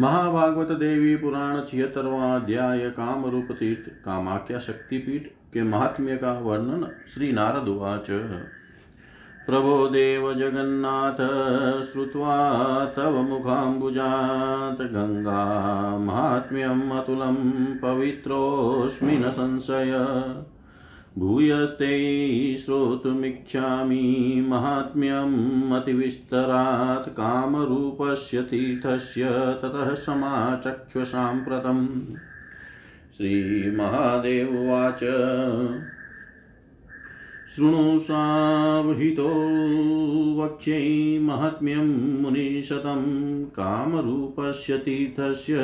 महाभागवत देवी पुराण छिहत्तरवा अध्याय काम रूप तीर्थ, कामाख्या शक्तिपीठ के महात्म्य का वर्णन श्री नारद उवाच। प्रभो देव जगन्नाथ, श्रुत्वा तव मुखाम्बुजात्, गङ्गा माहात्म्यम् अतुलं पवित्रोऽस्मि न संशय। भूयस्ते श्रोतुमिच्छामि माहात्म्यम् अतिविस्तरात् कामरूपस्य तीर्थस्य ततः समाचक्ष्वसाम्प्रतम्। श्रीमहादेव उवाच। शृणु सावहितो वक्ष्यै माहात्म्यं मुनिशतं कामरूपस्य तीर्थस्य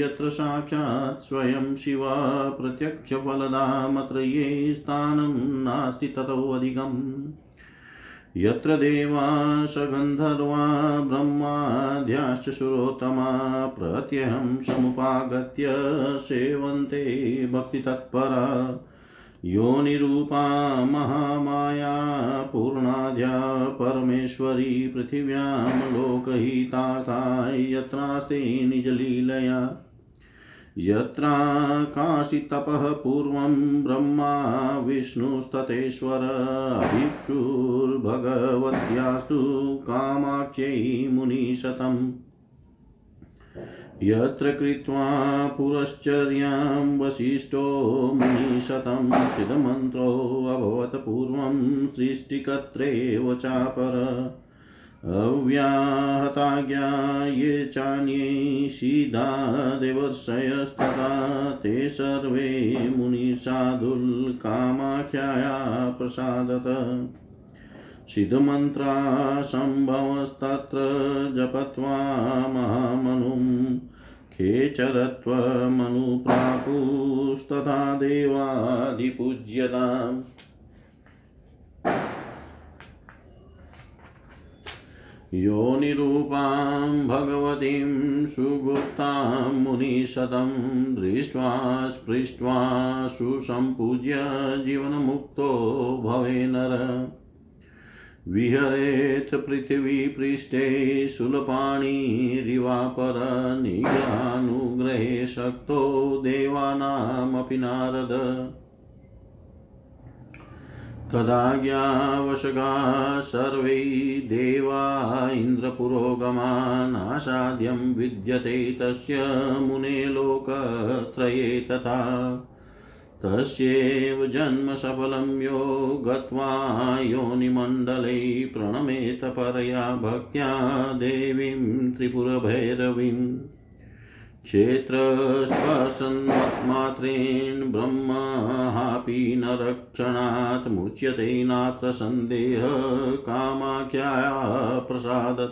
यत्र साक्षात् स्वयं शिवा प्रत्यक्षफलदामत्र ये स्थानं नास्ति ततोऽधिकम् यत्र देवा सगन्धर्वा ब्रह्माद्याश्च सुरोत्तमा प्रत्यहं समुपागत्य सेवन्ते भक्तितत्परा योनिरूपा महामाया पूर्णाद्या परमेश्वरी, पृथिव्यां लोकहितार्थाय यत्रास्ते निजलीलया। यत्राकाशितपः पूर्वं ब्रह्मा, विष्णुस्ततेश्वर, अभिक्षुर्भगवत्यास्तु कामाख्यै मुनिशतम्। यत्र कृत्वा पुरश्चर्यां वसिष्ठो मुनिशतं सिद्धमन्त्रोऽभवत् पूर्वं सृष्टिकर्त्रेव चापर। अव्याहताज्ञा ये चान्ये सीधा देवर्षयस्तथा ते सर्वे मुनिसाधुल्कामाख्याया प्रसादत। सिद्धमन्त्रा सम्भवस्तत्र जपत्वा महामनुं खेचरत्वमनुप्रापुस्तथा देवादिपूज्यताम् योनिरूपां भगवतीं सुगुप्तां मुनिशतं दृष्ट्वा स्पृष्ट्वा सुसम्पूज्य जीवनमुक्तो भवे नर। विहरेत् पृथिवीपृष्ठे शूलपाणिरिवापर निग्रहानुग्रहे शक्तो देवानामपि नारद। तदाज्ञावशगा सर्वै देवा इन्द्रपुरोगमानासाद्यं विद्यते तस्य मुने लोकत्रये तथा। तस्यैव जन्म सफलं यो गत्वा योनिमण्डले प्रणमेत परया भक्त्या देवीं त्रिपुरभैरवीम् क्षेत्रस्पर्शन्मात्रेण ब्रह्मापि न रक्षणात् मुच्यते नात्र सन्देह कामाख्याया प्रसादत।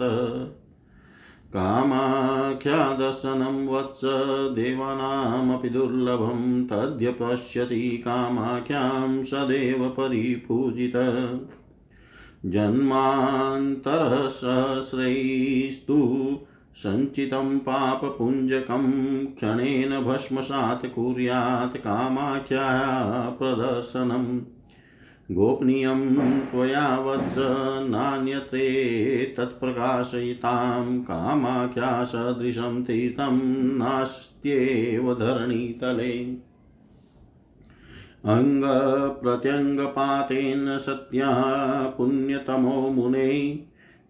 कामाख्यादर्शनं वत्स देवानामपि दुर्लभं तद्यपश्यति कामाख्यां सदैव परिपूजित। जन्मान्तरसहस्रैस्तु सञ्चितं पापपुञ्जकं क्षणेन भस्मसात् कुर्यात् कामाख्याया प्रदर्शनम् गोपनीयं त्वया वत्स नान्यत्रे तत्प्रकाशयितां कामाख्या सदृशं तीर्थं नास्त्येव धरणीतले। अङ्गप्रत्यङ्गपातेन सत्या पुण्यतमो मुने,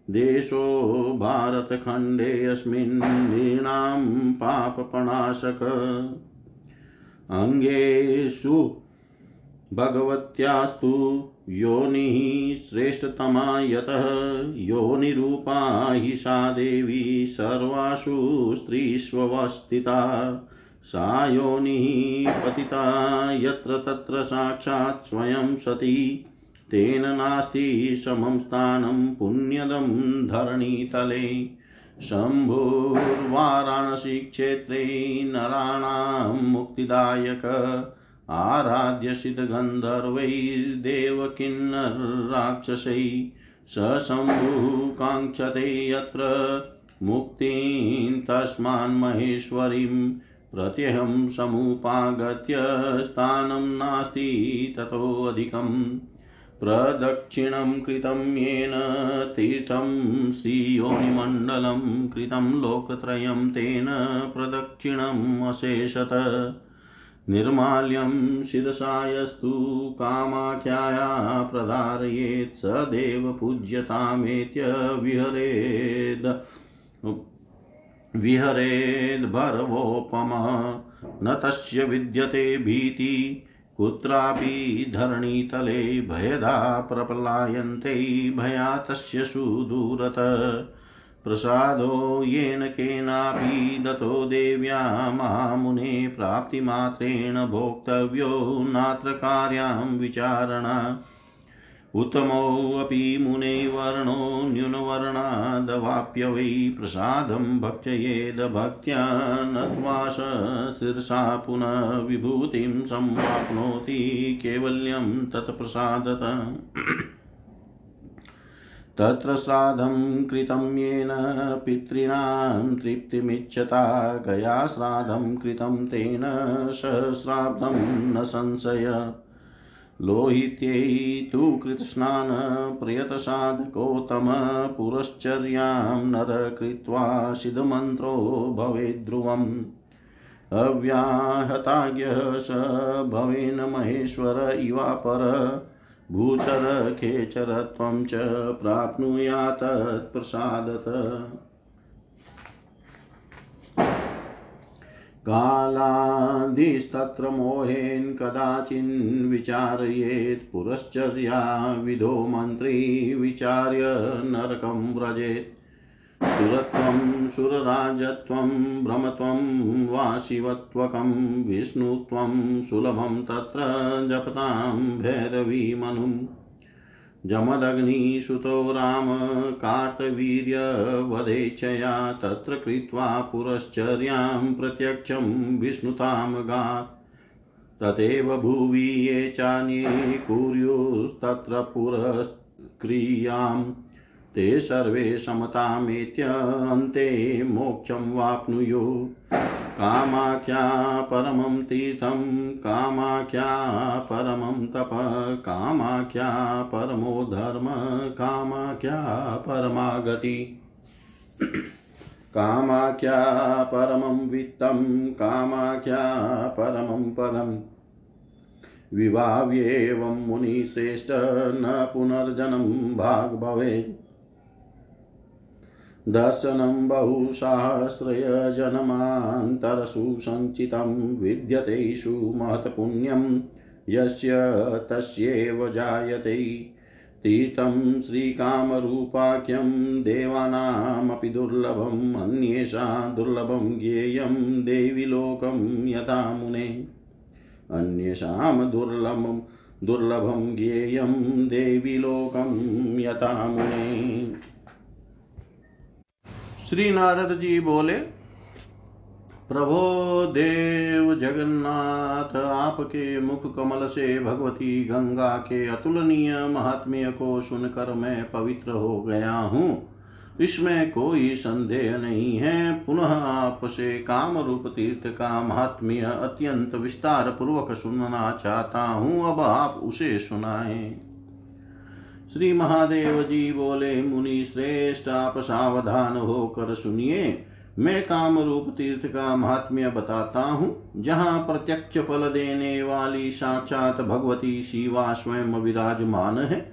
देशो भारतखण्डेऽस्मिन् नृणां पापपणाशक। अङ्गेषु भगवत्यास्तु योनिः श्रेष्ठतमा यतः योनिरूपा हि सा देवी सर्वासु स्त्रीष्वस्थिता। सा योनिः पतिता, यत्र तत्र साक्षात् स्वयं सती। तेन नास्ति समं स्थानं पुण्यदं धरणीतले। शम्भुर्वाराणसीक्षेत्रे नराणां मुक्तिदायक। आराध्य सिद्धगन्धर्वैर्देवकिन्नराक्षसै स शम्भुः काङ्क्षते यत्र मुक्तिं तस्मान्महेश्वरीं प्रत्यहं समुपागत्य स्थानं नास्ति ततोऽधिकम् प्रदक्षिणं कृतं येन तीर्थं श्रीयोनिमण्डलं कृतं लोकत्रयं तेन प्रदक्षिणम् अशेषत निर्माल्यं शिरसायस्तु कामाख्याया प्रधारयेत् स देव पूज्यतामेत्य विहरेद्। विहरेद्भर्वोपमः न तस्य विद्यते भीति, कुत्रापि धरणीतले भयदा प्रपलायन्ते, भया तस्य सुदूरत। प्रसादो येन केनापि दतो देव्या महामुने प्राप्तिमात्रेण भोक्तव्यो नात्र कार्यां विचारणा। उत्तमोऽपि मुने वर्णो न्यूनवर्णादवाप्य वै प्रसादं भक्षयेद भक्त्या नत्वाश शीर्षा पुनः विभूतिं सम्वाप्नोति कैवल्यं तत्प्रसादत तत्र श्राद्धं कृतं येन पितॄणां तृप्तिमिच्छता गया श्राद्धं कृतं तेन सहस्राब्दं न संशय। लोहित्यै तु कृतस्नान प्रयतसाधकोत्तम पुरश्चर्यां नर कृत्वा सिद्धमन्त्रो भवेद्ध्रुवम् अव्याहताज्ञः स भवेन महेश्वर इवापर। भूचरखेचरत्वं च प्राप्नुयात्प्रसादत कालादिस्तत्र मोहेन् कदाचिन् विचारयेत् पुरश्चर्या विधो मन्त्री विचार्य नरकं व्रजेत्। सुरत्वं सुरराजत्वं भ्रमत्वं वा शिवत्वकं विष्णुत्वं सुलभं तत्र जपतां भैरवीमनुम् जमदग्निसुतो राम कार्तवीर्यवधेच्छया तत्र कृत्वा पुरश्चर्यां प्रत्यक्षं विष्णुतामगात् तथैव भुवि ये चान्ये कुर्युस्तत्र पुरस्क्रियाँ ते सर्वे समतामेत्य अन्ते मोक्षं वाप्नुयुः। कामाख्या परमं तीर्थं, कामाख्या परमं तप, कामाख्या परमो धर्म, कामाख्या परमा गति कामाख्या परमं वित्तं, कामाख्या परमं पदम्। विभाव्येवं मुनिश्रेष्ठ न पुनर्जन्म भाग् भवेत् दर्शनं बहुसहस्रयजन्मान्तरसु सञ्चितं विद्यतेषु महत्पुण्यं यस्य तस्यैव जायते। तीर्थं श्रीकामरूपाख्यं देवानामपि दुर्लभम् अन्येषा दुर्लभं ज्ञेयं देविलोकं यथा मुने। अन्येषां दुर्लभं दुर्लभं ज्ञेयं देविलोकं यथा मुने। श्री नारद जी बोले, प्रभो देव जगन्नाथ, आपके मुख कमल से भगवती गंगा के अतुलनीय महात्म्य को सुनकर मैं पवित्र हो गया हूँ। इसमें कोई संदेह नहीं है। पुनः आपसे काम रूप तीर्थ का महात्म्य अत्यंत विस्तार पूर्वक सुनना चाहता हूँ। अब आप उसे सुनाएँ। श्री महादेव जी बोले मुनि श्रेष्ठ आप सावधान होकर सुनिए। मैं काम रूप तीर्थ का महात्म्य बताता हूँ, जहाँ प्रत्यक्ष फल देने वाली साक्षात भगवती शिवा स्वयं विराजमान है।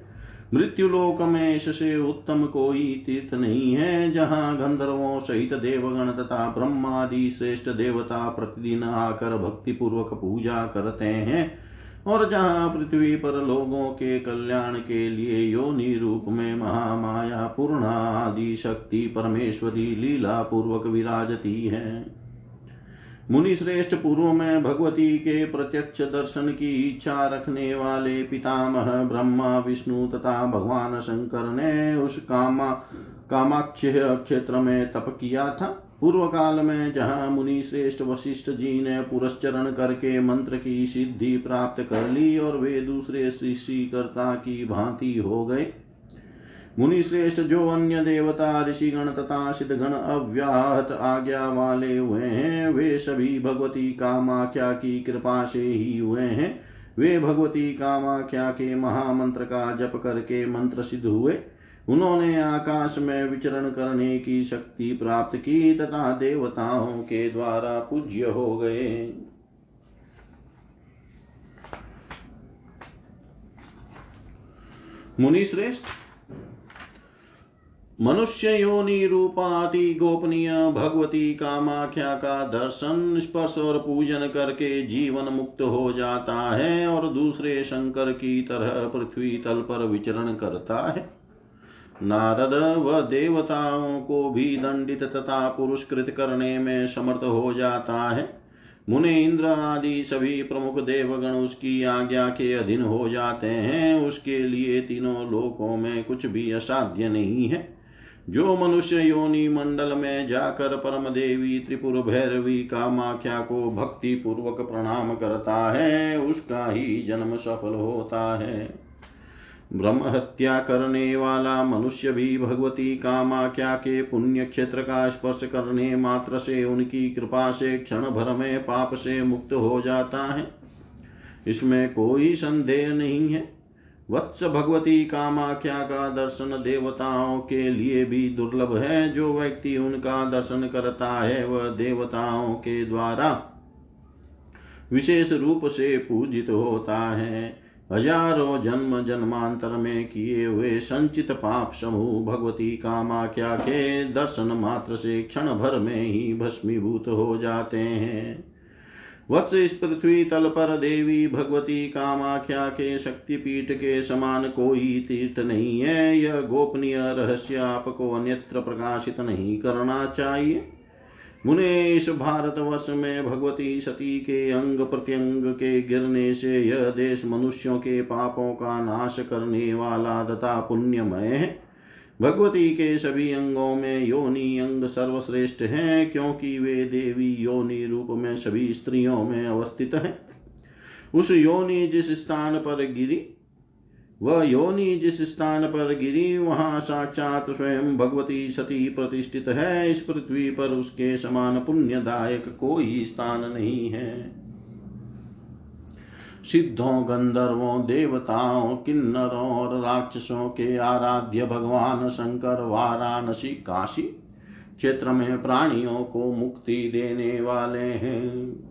मृत्युलोक में इससे उत्तम कोई तीर्थ नहीं है, जहाँ गंधर्वों सहित देवगण तथा ब्रह्मादि श्रेष्ठ देवता प्रतिदिन आकर भक्ति पूर्वक पूजा करते हैं। और जहाँ पृथ्वी पर लोगों के कल्याण के लिए योनि रूप में महामाया पूर्ण आदि शक्ति परमेश्वरी लीला पूर्वक विराजती है। मुनि श्रेष्ठ पूर्व में भगवती के प्रत्यक्ष दर्शन की इच्छा रखने वाले पितामह, ब्रह्मा, विष्णु तथा भगवान शंकर ने उस कामा कामाक्ष क्षेत्र में तप किया था। पूर्व काल में जहाँ मुनि श्रेष्ठ वशिष्ठ जी ने पुरस्चरण करके मंत्र की सिद्धि प्राप्त कर ली और वे दूसरे ऋषिकर्ता की भांति हो गए। मुनि श्रेष्ठ जो अन्य देवता ऋषिगण तथा सिद्धगण अव्याहत आज्ञा वाले हुए हैं, वे सभी भगवती कामाख्या की कृपा से ही हुए हैं। वे भगवती कामाख्या के महामंत्र का जप करके मंत्र सिद्ध हुए। उन्होंने आकाश में विचरण करने की शक्ति प्राप्त की तथा देवताओं के द्वारा पूज्य हो गए। मुनि श्रेष्ठ मनुष्य योनि रूपाति गोपनीय भगवती कामाख्या का दर्शन, स्पर्श और पूजन करके जीवन मुक्त हो जाता है और दूसरे शंकर की तरह पृथ्वी तल पर विचरण करता है। नारद व देवताओं को भी दंडित तथा पुरस्कृत करने में समर्थ हो जाता है। मुनि इंद्र आदि सभी प्रमुख देवगण उसकी आज्ञा के अधीन हो जाते हैं। उसके लिए तीनों लोकों में कुछ भी असाध्य नहीं है। जो मनुष्य योनि मंडल में जाकर परम देवी त्रिपुर भैरवी कामाख्या को भक्ति पूर्वक प्रणाम करता है, उसका ही जन्म सफल होता है। ब्रह्म हत्या करने वाला मनुष्य भी भगवती कामाख्या के पुण्य क्षेत्र का स्पर्श करने मात्र से उनकी कृपा से क्षण भर में पाप से मुक्त हो जाता है। इसमें कोई संदेह नहीं है। वत्स भगवती कामाख्या का दर्शन देवताओं के लिए भी दुर्लभ है। जो व्यक्ति उनका दर्शन करता है, वह देवताओं के द्वारा विशेष रूप से पूजित होता है। हज़ारों जन्म जन्मांतर में किए हुए संचित पाप समूह भगवती कामाख्या के दर्शन मात्र से क्षण भर में ही भस्मीभूत हो जाते हैं। वत्स इस पृथ्वी तल पर देवी भगवती कामाख्या के शक्तिपीठ के समान कोई तीर्थ नहीं है। यह गोपनीय रहस्य आपको अन्यत्र प्रकाशित नहीं करना चाहिए। मुने इस भारतवर्ष में भगवती सती के अंग प्रत्यंग के गिरने से यह देश मनुष्यों के पापों का नाश करने वाला तथा पुण्यमय है। भगवती के सभी अंगों में योनि अंग सर्वश्रेष्ठ हैं, क्योंकि वे देवी योनि रूप में सभी स्त्रियों में अवस्थित हैं। उस योनि जिस स्थान पर गिरी वह योनि जिस स्थान पर गिरी, वहाँ साक्षात स्वयं भगवती सती प्रतिष्ठित है। इस पृथ्वी पर उसके समान पुण्यदायक कोई स्थान नहीं है। सिद्धों, गंधर्वों, देवताओं, किन्नरों और राक्षसों के आराध्य भगवान शंकर, वाराणसी, काशी क्षेत्र में प्राणियों को मुक्ति देने वाले हैं।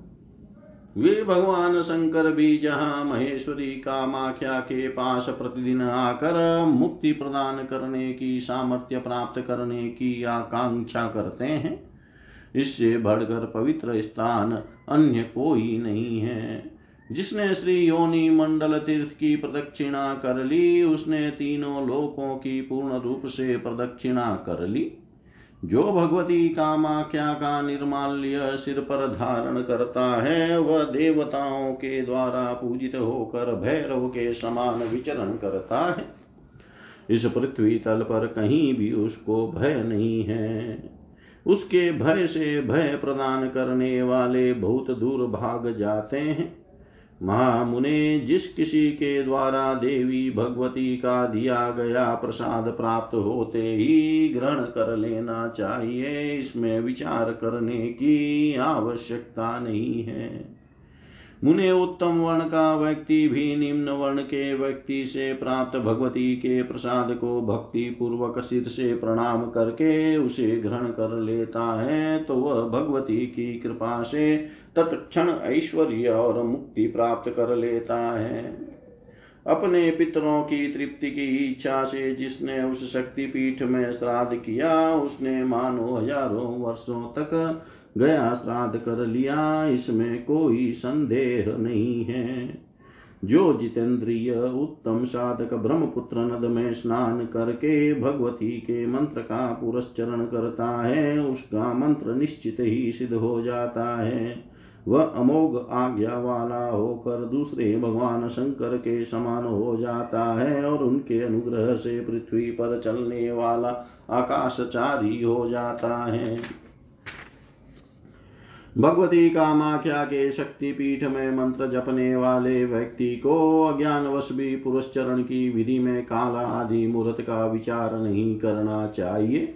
वे भगवान शंकर भी जहाँ महेश्वरी कामाख्या के पास प्रतिदिन आकर मुक्ति प्रदान करने की सामर्थ्य प्राप्त करने की आकांक्षा करते हैं। इससे बढ़कर पवित्र स्थान अन्य कोई नहीं है। जिसने श्री योनि मंडल तीर्थ की प्रदक्षिणा कर ली, उसने तीनों लोकों की पूर्ण रूप से प्रदक्षिणा कर ली। जो भगवती कामाख्या का निर्माल्य सिर पर धारण करता है, वह देवताओं के द्वारा पूजित होकर भैरव के समान विचरण करता है। इस पृथ्वी तल पर कहीं भी उसको भय नहीं है। उसके भय से भय प्रदान करने वाले बहुत दूर भाग जाते हैं। महामुने जिस किसी के द्वारा देवी भगवती का दिया गया प्रसाद प्राप्त होते ही ग्रहण कर लेना चाहिए, इसमें विचार करने की आवश्यकता नहीं है। मुने उत्तम वर्ण का व्यक्ति भी निम्न वर्ण के व्यक्ति से प्राप्त भगवती के प्रसाद को भक्ति पूर्वक सिर से प्रणाम करके उसे ग्रहण कर लेता है तो वह भगवती की कृपा से तत्क्षण ऐश्वर्य और मुक्ति प्राप्त कर लेता है। अपने पितरों की तृप्ति की इच्छा से जिसने उस शक्तिपीठ में श्राद्ध किया, उसने मानो हज़ारों वर्षों तक गया श्राद्ध कर लिया, इसमें कोई संदेह नहीं है। जो जितेंद्रिय उत्तम साधक ब्रह्मपुत्र नद में स्नान करके भगवती के मंत्र का पुरस्चरण करता है, उसका मंत्र निश्चित ही सिद्ध हो जाता है। वह अमोघ आज्ञा वाला होकर दूसरे भगवान शंकर के समान हो जाता है और उनके अनुग्रह से पृथ्वी पर चलने वाला आकाशचारी हो जाता है। भगवती कामाख्या के शक्तिपीठ में मंत्र जपने वाले व्यक्ति को अज्ञानवश भी पुरस्चरण की विधि में काल आदि मुहूर्त का विचार नहीं करना चाहिए।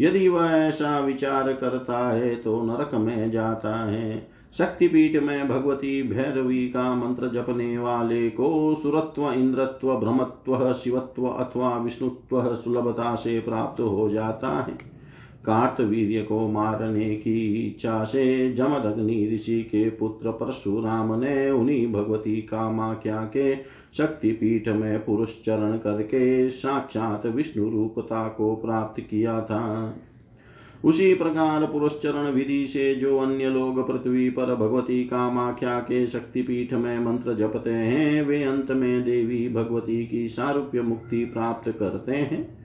यदि वह ऐसा विचार करता है तो नरक में जाता है। शक्तिपीठ में भगवती भैरवी का मंत्र जपने वाले को सुरत्व, इंद्रत्व, भ्रमत्व, शिवत्व अथवा विष्णुत्व सुलभता से प्राप्त हो जाता है। कार्तवीर्य को मारने की इच्छा से जमदग्नि ऋषि के पुत्र परशुराम ने उन्हीं भगवती कामाख्या के शक्तिपीठ में पुरुष चरण करके साक्षात विष्णु रूपता को प्राप्त किया था उसी प्रकार पुरुष विधि से जो अन्य लोग पृथ्वी पर भगवती कामाख्या के शक्तिपीठ में मंत्र जपते हैं, वे अंत में देवी भगवती की सारूप्य मुक्ति प्राप्त करते हैं।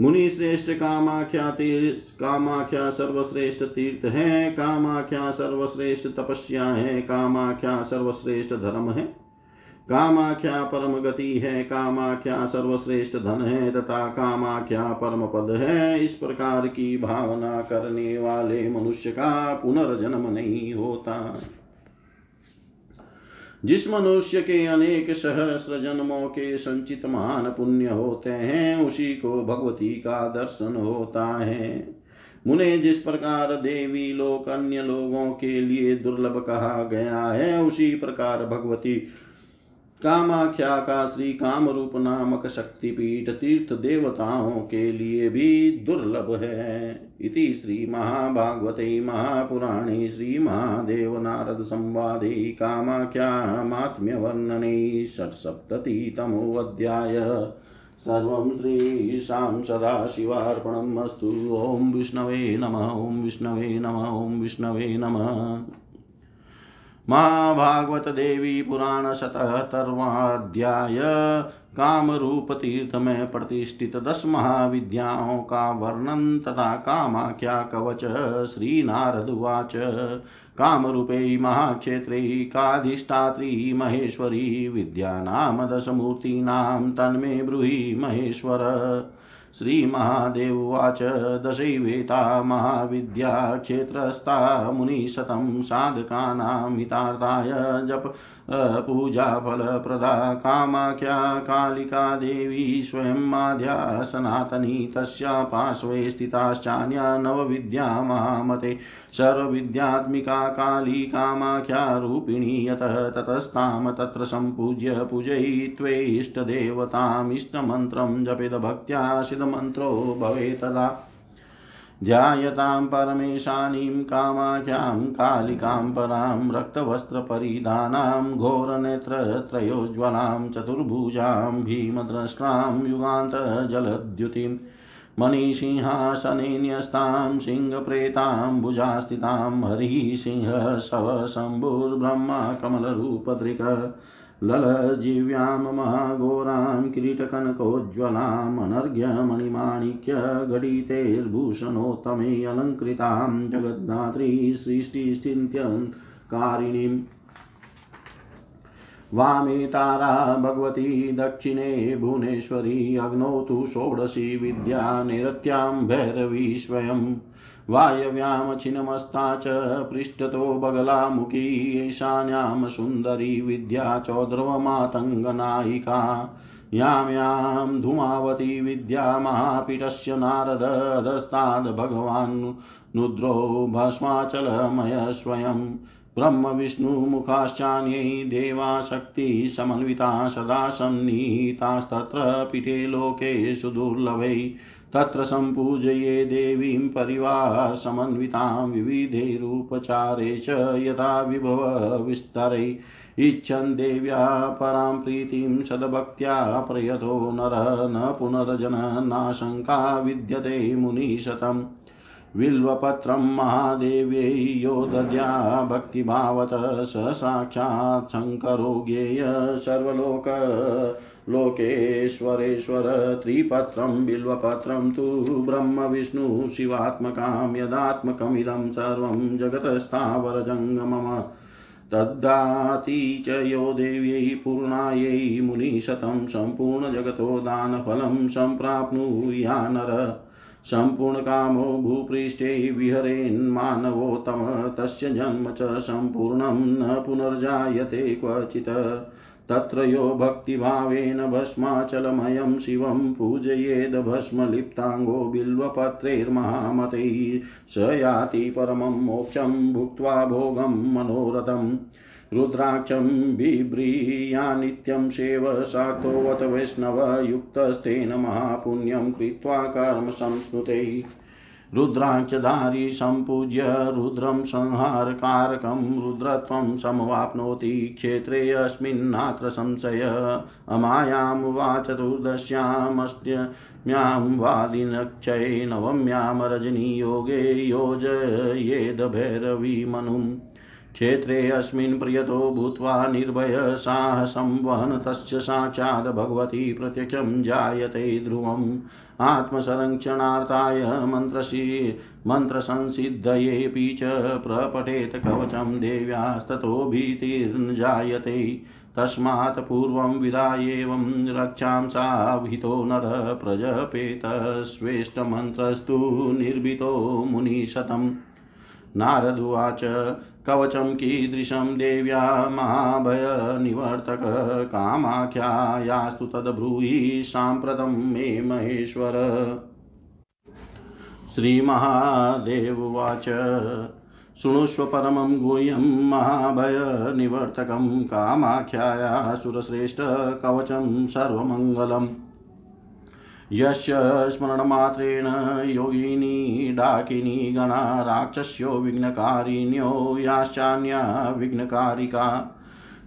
मुनि श्रेष्ठ कामाख्या तीर्थ कामाख्या सर्वश्रेष्ठ तीर्थ है, कामाख्या सर्वश्रेष्ठ तपस्या है, कामाख्या सर्वश्रेष्ठ धर्म है। कामाख्या परम गति है, कामाख्या सर्वश्रेष्ठ धन है, तथा कामाख्या परम पद है। इस प्रकार की भावना करने वाले मनुष्य का पुनर्जन्म नहीं होता। जिस मनुष्य के अनेक सहस्र जन्मों के संचित महान पुण्य होते हैं, उसी को भगवती का दर्शन होता है। मुने जिस प्रकार देवी लोक अन्य लोगों के लिए दुर्लभ कहा गया है, उसी प्रकार भगवती कामाख्या का श्री काम रूप नामक शक्तिपीठ तीर्थ देवताओं के लिए भी दुर्लभ है। इति श्री महाभागवते महापुराणे श्री महादेव नारद संवादे कामाख्या मात्म्य वर्णने षट्सप्ततितमोऽध्याय। सर्वं श्रीशां सदाशिवार्पणम् अस्तु। ॐ विष्णवे नमः, ॐ विष्णवे नमः, ॐ विष्णवे नमः। महाभागवत देवी पुराण शतहत्तरवाध्याय काम रूप तीर्थ में प्रतिष्ठित दस महाविद्याओं का वर्णन तथा कामाख्या कवच श्री नारद उवाच। काम रूपे महाक्षेत्रे काधिष्ठात्री महेश्वरी विद्या नाम दशमूर्तीनां तन्मे ब्रूहि महेश्वर। श्रीमहादेववाच दशैवेता महाविद्या क्षेत्रस्था मुनिशतं साधकानां हितार्थाय जप। पूजाफलप्रदा कामाख्या कालिका देवी स्वयं माध्या सनातनी तस्या पार्श्वे स्थिताश्चान्या नवविद्या महामते। सर्वविद्यात्मिका काली कामाख्या रूपिणी यतः ततस्तां तत्र सम्पूज्य पूजयित्वेष्टदेवतामिष्टमन्त्रं जपेद भक्त्या सिद्धमन्त्रो भवेत् तदा ध्यायतां परमेशानीं कामाख्यां कालिकां परां रक्तवस्त्रपरिधानां घोरनेत्रत्रयोज्ज्वलां चतुर्भुजां भीमद्रष्ट्रां युगान्तजलद्युतिम् मणिसिंहासने सिंहप्रेतां भुजास्थितां हरिः सिंह शवशम्भुर्ब्रह्मा कमलरूपदृक् ललजीव्यां महाघोरां किरीटकनकोज्ज्वलाम् अनर्घ्यमणिमाणिक्यगडितैर्भूषणोत्तमे अलङ्कृतां जगद्धात्री सृष्टिस्थित्यकारिणीम् वामे तारा भगवती दक्षिणे भुवनेश्वरी अग्नौ तु षोडशी विद्या निरत्यां भैरवी स्वयं वायव्यां छिन्नमस्ता च पृष्ठतो बगलामुखी ईशान्यां सुन्दरी विद्या चौद्रवमातङ्गनायिका यां यां धूमावती विद्या महापीठस्य नारदधस्ताद् भगवान् नुद्रो भस्माचलमय स्वयं ब्रह्मविष्णुमुखाश्चान्यै देवाशक्तिसमन्विता सदा सन्निहितास्तत्र पीठे लोकेषु दुर्लभै तत्र सम्पूजये देवीं परिवारसमन्वितां विविधैरुपचारे च यथा विभवविस्तरै इच्छन् देव्या परां प्रीतिं सद्भक्त्या प्रयतो नरः न पुनर्जननाशङ्का विद्यते मुनिशतम्। बिल्वपत्रं महादेव्यै यो दद्या भक्तिभावत स साक्षात् शङ्करो ज्ञेय सर्वलोक लोकेश्वरेश्वर त्रिपत्रं बिल्वपत्रं तु ब्रह्मविष्णु शिवात्मकां यदात्मकमिदं सर्वं जगतस्थावरजङ्गमम। तद्दाति च यो देव्यै पूर्णायै मुनिशतं सम्पूर्णजगतो दानफलं सम्प्राप्नुया नर सम्पूर्णकामो भूपृष्ठे विहरेन्मानवोत्तम तस्य जन्म च सम्पूर्णं न पुनर्जायते क्वचित्। तत्र यो भक्तिभावेन भस्माचलमयं शिवं पूजयेद भस्मलिप्ताङ्गो बिल्वपत्रैर्महामतैः स याति परमं मोक्षं भुक्त्वा भोगं मनोरथम्। रुद्राक्षं बिभ्रीया नित्यं सेव शाक्तोवत वैष्णवयुक्तस्तेन महापुण्यं कृत्वा कर्म संस्कृते रुद्राक्षधारी सम्पूज्य रुद्रं संहारकारकं रुद्रत्वं समवाप्नोति क्षेत्रे अस्मिन्नात्र संशय। अमायां वा चतुर्दश्यामस्त्यम्यां वा दिनक्षये नवम्यां रजनीयोगे योजयेदभैरवीमनुम् क्षेत्रे अस्मिन् प्रियतो भूत्वा निर्भय साहसं वहन तस्य साक्षात् भगवती प्रत्यक्षं जायते ध्रुवम्। आत्मसंरक्षणार्थाय मन्त्रसि, मन्त्रसंसिद्धयेऽपि च प्रपठेत कवचं देव्यास्ततो भीतिर्न जायते तस्मात् पूर्वं विधायेवं रक्षां साविहितो नर प्रजपेतस्वेष्टमन्त्रस्तु निर्भितो मुनिशतम्। नारदुवाच कवचं कीदृशं देव्या महाभयनिवर्तक कामाख्यायास्तु तद्ब्रूहि साम्प्रतं मे महेश्वर। श्रीमहादेववाच शृणुष्व परमं गुह्यं महाभयनिवर्तकं कामाख्याया सुरश्रेष्ठ कवचं सर्वमङ्गलम्। यस्य स्मरणमात्रेण योगिनी, डाकिनी, गणा, राक्षस्यो, विघ्नकारिण्यो, याश्चान्या, विघ्नकारिका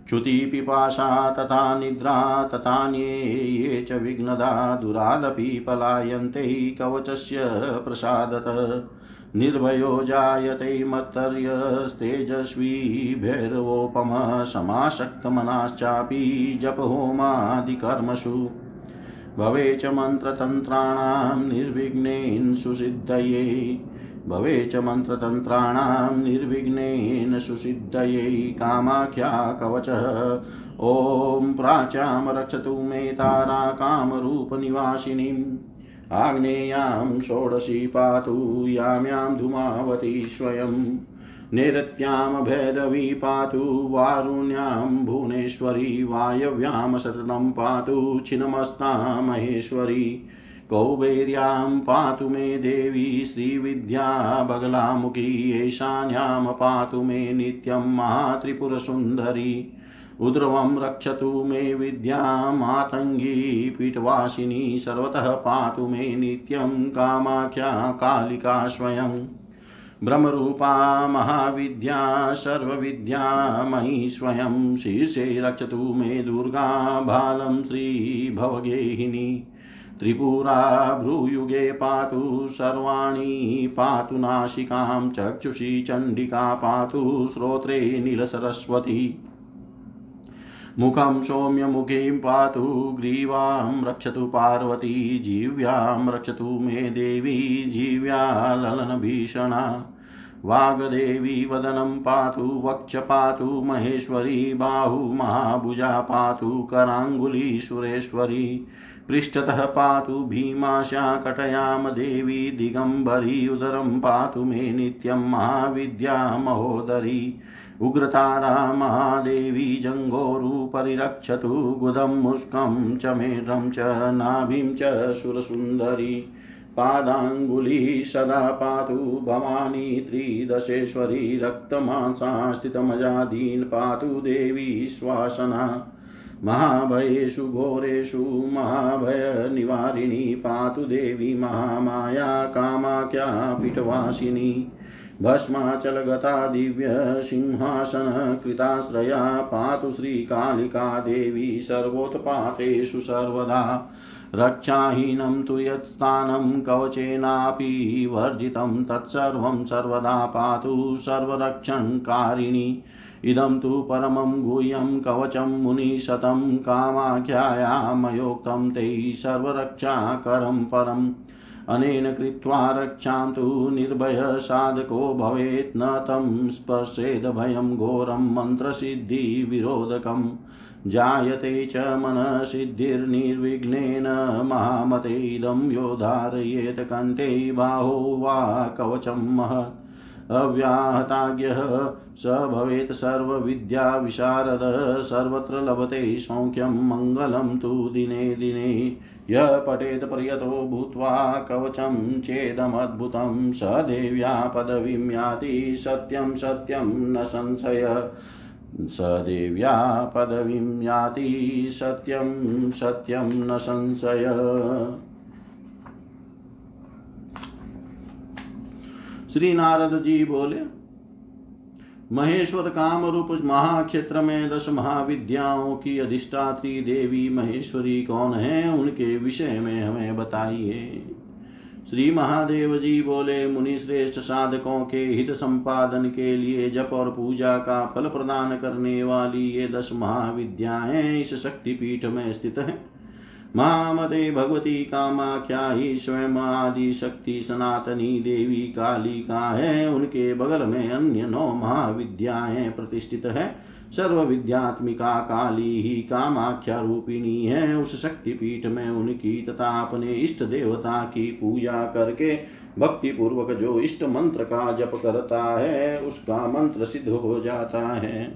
च्युतिपिपाशा तथा निद्रा तथान्ये ये च विघ्नदा, दुरादपि पलायन्ते, कवचस्य प्रसादत। निर्भयो जायते मत्तर्यस्तेजस्वी, भैरवोपमः समासक्तमनाश्चापि, जपहोमादिकर्मसु। भवे च मन्त्रतन्त्राणां निर्विघ्नेन सुसिद्धये। भवे च मन्त्रतन्त्राणां निर्विघ्नेन सुसिद्धये। कामाख्या कवचः ॐ प्राच्यां रक्षतु मे तारा कामरूपनिवासिनीम्। आग्नेयां षोडशी पातु याम्यां धूमावती स्वयम्। भैरवी पातु वारुण्यां भुवनेश्वरी वायव्यां सततं पातु छिन्नमस्तां महेश्वरी कौबेर्यां पातु मे देवी श्रीविद्या बगलामुखी ईशान्यां पातु मे नित्यं महात्रिपुरसुन्दरी उद्रवं रक्षतु मे विद्यामातङ्गी पीठवासिनी सर्वतः पातु मे नित्यं कामाख्या कालिका स्वयम् ब्रह्मरूपा महाविद्या, सर्वविद्या स्वयं शीर्षे रक्षतु मे दुर्गा बालं श्रीभवगेहिनी त्रिपुरा भ्रूयुगे पातु, सर्वाणी पातु नाशिकां, चक्षुषी चण्डिका पातु, श्रोत्रे नीलसरस्वती। मुखं सौम्यमुखीं पातु ग्रीवां रक्षतु पार्वती जीव्यां रक्षतु मे देवी जीव्या ललनभीषणा। वाग्देवी वदनं पातु, वक्ष पातु, महेश्वरी बाहु, महाभुजा पातु, कराङ्गुली सुरेश्वरी। पृष्ठतः पातु, भीमाशा कटयां देवी, दिगम्बरी, उदरं पातु मे नित्यं महाविद्या महोदरी। उग्रतारा महादेवी जङ्घोरुपरिरक्षतु गुदं मुष्कं च मेढ्रं च नाभिं च सुरसुन्दरी पादाङ्गुली सदा पातु भवानी त्रिदशेश्वरी रक्तमांसा स्थितमजादीन् पातु देवी श्वासना महाभयेषु घोरेषु महाभयनिवारिणी पातु देवी महामाया कामाख्या पीठवासिनी भस्माचलगता दिव्यसिंहासनकृताश्रया पातु श्रीकालिका देवी सर्वोत्पातेषु सर्वदा। रक्षाहीनं तु यत्स्थानं कवचेनापि वर्जितं तत्सर्वं सर्वदा पातु सर्वरक्षणकारिणी। इदं तु परमं गुह्यं कवचं मुनिशतं कामाख्यायामयोक्तं ते सर्वरक्षाकरं परम्। अनेन कृत्वा रक्षां तु निर्भयसाधको भवेत् न तं स्पर्शेद भयं घोरं मन्त्रसिद्धिविरोधकम् जायते च मनसिद्धिर्निर्विघ्नेन महामते इदं यो धारयेत् कण्ठे बाहो वा कवचं महत्। अव्याहताज्ञः स भवेत् सर्वविद्याविशारदः सर्वत्र लभते सौख्यं, मङ्गलं तु दिने दिने। यः पठेत् प्रयतो भूत्वा कवचं चेदमद्भुतं। स देव्या पदवीं याति सत्यं सत्यं न संशय। स देव्या पदवीं याति सत्यं सत्यं न संशय। श्री नारद जी बोले, महेश्वर काम रूप महाक्षेत्र में दस महाविद्याओं की अधिष्ठात्री देवी महेश्वरी कौन है, उनके विषय में हमें बताइए। श्री महादेव जी बोले मुनि श्रेष्ठ साधकों के हित संपादन के लिए जप और पूजा का फल प्रदान करने वाली ये दस महाविद्याएँ इस शक्तिपीठ में स्थित है। महामते भगवती कामाख्या ही स्वयं आदि शक्ति सनातनी देवी काली का है। उनके बगल में अन्य नौ महाविद्याएँ प्रतिष्ठित है। सर्व विद्यात्मिका काली ही कामाख्या रूपिणी है। उस शक्तिपीठ में उनकी तथा अपने इष्ट देवता की पूजा करके भक्ति पूर्वक जो इष्ट मंत्र का जप करता है, उसका मंत्र सिद्ध हो जाता है।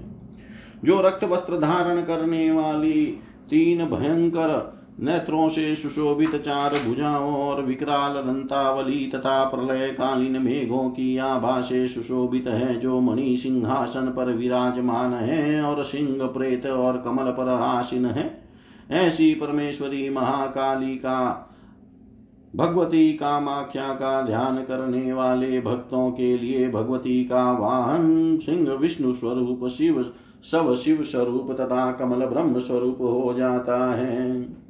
जो रक्त वस्त्र धारण करने वाली तीन भयंकर नेत्रों से सुशोभित चार भुजाओं और विकराल दंतावली तथा प्रलय कालीन मेघों की आभा से सुशोभित है, जो मणि सिंहासन पर विराजमान है और सिंह प्रेत और कमल पर आसीन है। ऐसी परमेश्वरी महाकाली का, भगवती कामाख्या का ध्यान करने वाले भक्तों के लिए भगवती का वाहन सिंह विष्णु स्वरूप, शिव सब शिव स्वरूप तथा कमल ब्रह्म स्वरूप हो जाता है।